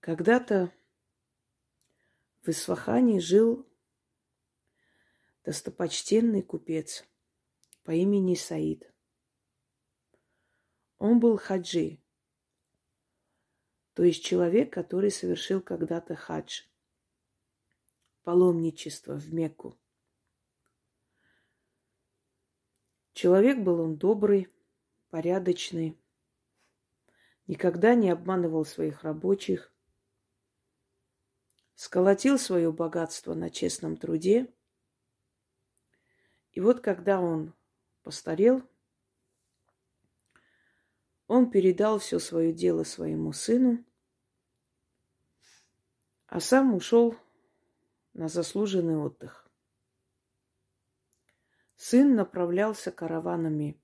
Когда-то в Исфахане жил достопочтенный купец по имени Саид. Он был хаджи, то есть человек, который совершил когда-то хадж, паломничество в Мекку. Человек был он добрый, порядочный, никогда не обманывал своих рабочих, сколотил свое богатство на честном труде. И вот когда он постарел, он передал все свое дело своему сыну, а сам ушел на заслуженный отдых. Сын направлялся караванами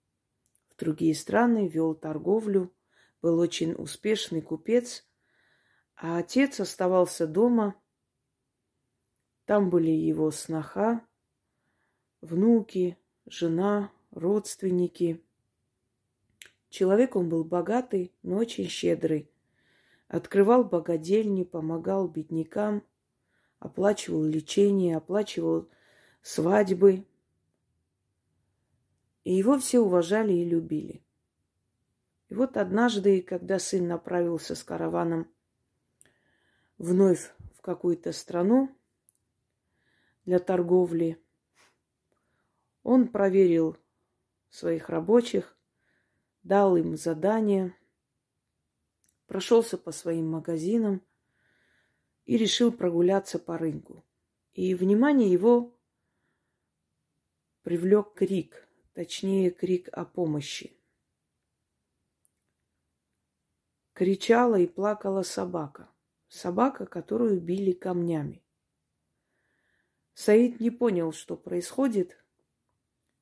в другие страны, вел торговлю, был очень успешный купец, а отец оставался дома. Там были его сноха, внуки, жена, родственники. Человек он был богатый, но очень щедрый. Открывал богадельни, помогал беднякам, оплачивал лечение, оплачивал свадьбы, и его все уважали и любили. И вот однажды, когда сын направился с караваном вновь в какую-то страну для торговли, он проверил своих рабочих, дал им задание, прошелся по своим магазинам и решил прогуляться по рынку. И внимание его привлек крик точнее крик о помощи. Кричала и плакала собака. Собака, которую били камнями. Саид не понял, что происходит,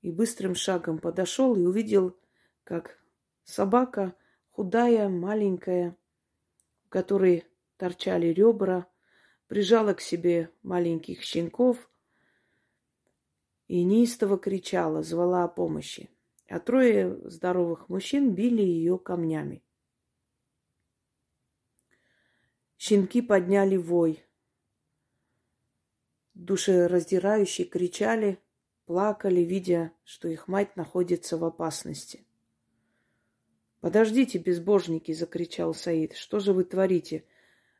и быстрым шагом подошел и увидел, как собака, худая, маленькая, у которой торчали ребра, прижала к себе маленьких щенков и неистово кричала, звала о помощи. А трое здоровых мужчин били ее камнями. Щенки подняли вой. Душераздирающие кричали, плакали, видя, что их мать находится в опасности. «Подождите, безбожники!» — закричал Саид. «Что же вы творите?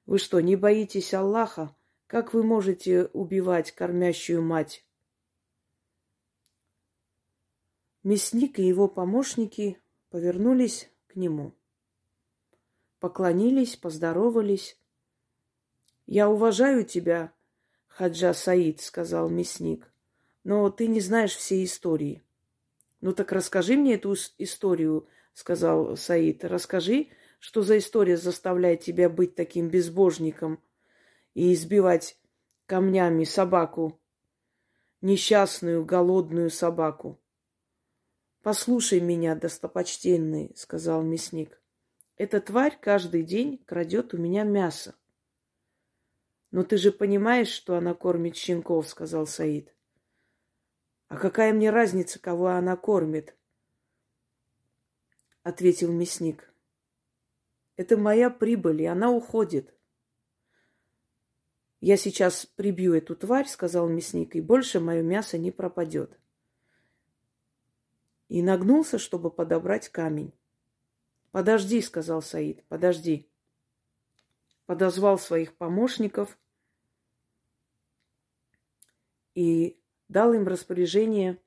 Вы что, не боитесь Аллаха? Как вы можете убивать кормящую мать?» Мясник и его помощники повернулись к нему. Поклонились, поздоровались. «Я уважаю тебя, Хаджа Саид», — сказал мясник, — «но ты не знаешь всей истории». «Ну так расскажи мне эту историю», — сказал Саид. «Расскажи, что за история заставляет тебя быть таким безбожником и избивать камнями собаку, несчастную, голодную собаку». Послушай меня, достопочтенный, сказал мясник. Эта тварь каждый день крадет у меня мясо. Но ты же понимаешь, что она кормит щенков, сказал Саид. А какая мне разница, кого она кормит? Ответил мясник. Это моя прибыль, и она уходит. Я сейчас прибью эту тварь, сказал мясник, и больше мое мясо не пропадет и нагнулся, чтобы подобрать камень. «Подожди», — сказал Саид, — «подожди». Подозвал своих помощников и дал им распоряжение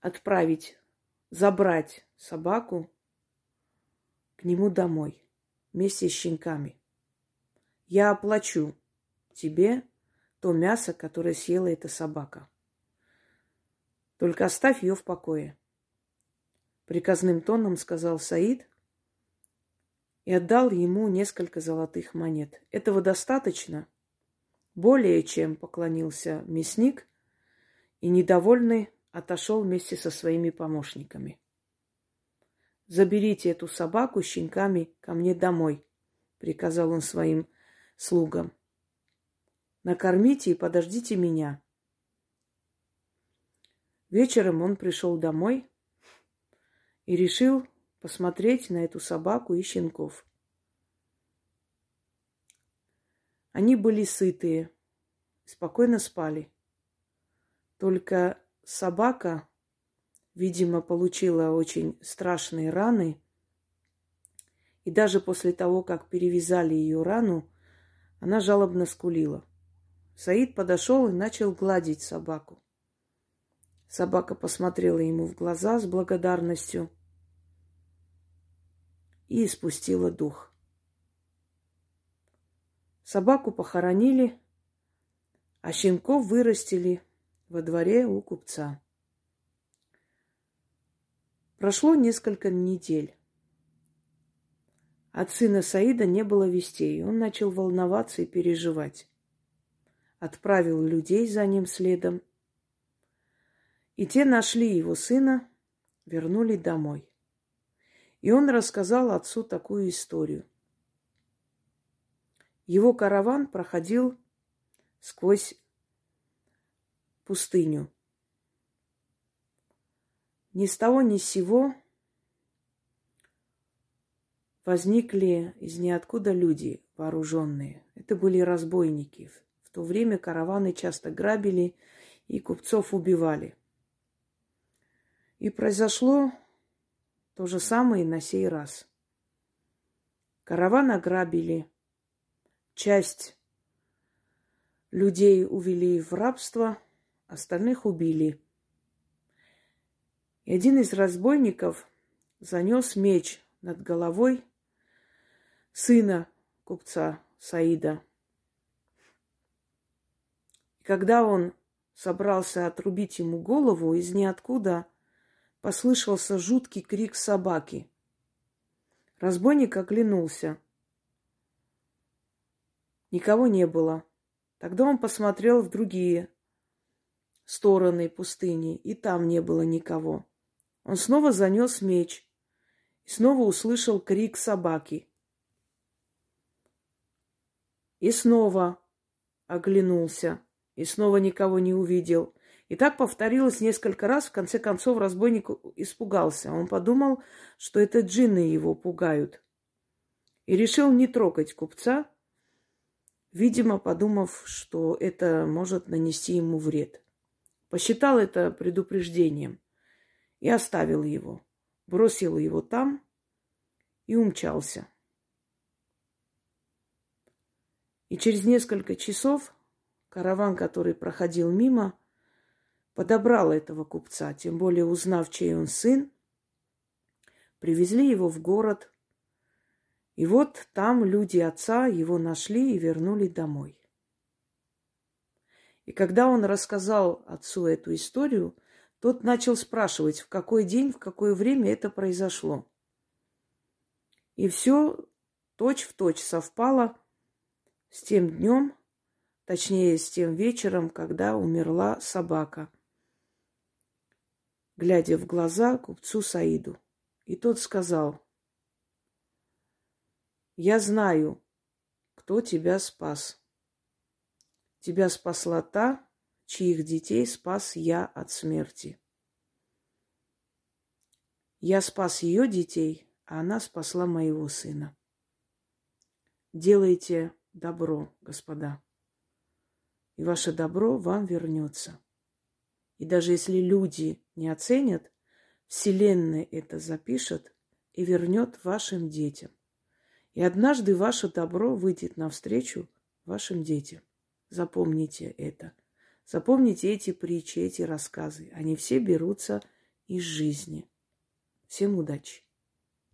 отправить, забрать собаку к нему домой вместе с щенками. Я оплачу тебе то мясо, которое съела эта собака. Только оставь ее в покое. Приказным тоном сказал Саид и отдал ему несколько золотых монет. Этого достаточно? Более чем поклонился мясник и, недовольный, отошел вместе со своими помощниками. «Заберите эту собаку с щенками ко мне домой», — приказал он своим слугам. «Накормите и подождите меня. Вечером он пришел домой и решил посмотреть на эту собаку и щенков. Они были сытые, спокойно спали. Только собака, видимо, получила очень страшные раны. И даже после того, как перевязали ее рану, она жалобно скулила. Саид подошел и начал гладить собаку. Собака посмотрела ему в глаза с благодарностью и испустила дух. Собаку похоронили, а щенков вырастили во дворе у купца. Прошло несколько недель. От сына Саида не было вестей. Он начал волноваться и переживать. Отправил людей за ним следом. И те нашли его сына, вернули домой. И он рассказал отцу такую историю. Его караван проходил сквозь пустыню. Ни с того ни с сего возникли из ниоткуда люди вооруженные. Это были разбойники. В то время караваны часто грабили и купцов убивали. И произошло то же самое и на сей раз. Караван ограбили, часть людей увели в рабство, остальных убили. И один из разбойников занес меч над головой сына купца Саида. И когда он собрался отрубить ему голову, из ниоткуда послышался жуткий крик собаки. Разбойник оглянулся. Никого не было. Тогда он посмотрел в другие стороны пустыни, и там не было никого. Он снова занес меч и снова услышал крик собаки. И снова оглянулся, и снова никого не увидел. И так повторилось несколько раз. В конце концов разбойник испугался. Он подумал, что это джинны его пугают. И решил не трогать купца, видимо, подумав, что это может нанести ему вред. Посчитал это предупреждением и оставил его. Бросил его там и умчался. И через несколько часов караван, который проходил мимо, подобрал этого купца, тем более узнав, чей он сын, привезли его в город. И вот там люди отца его нашли и вернули домой. И когда он рассказал отцу эту историю, тот начал спрашивать, в какой день, в какое время это произошло. И все точь в точь совпало с тем днем, точнее, с тем вечером, когда умерла собака, глядя в глаза купцу Саиду. И тот сказал, «Я знаю, кто тебя спас. Тебя спасла та, чьих детей спас я от смерти. Я спас ее детей, а она спасла моего сына. Делайте добро, господа. И ваше добро вам вернется. И даже если люди не оценят, Вселенная это запишет и вернет вашим детям. И однажды ваше добро выйдет навстречу вашим детям. Запомните это. Запомните эти притчи, эти рассказы. Они все берутся из жизни. Всем удачи!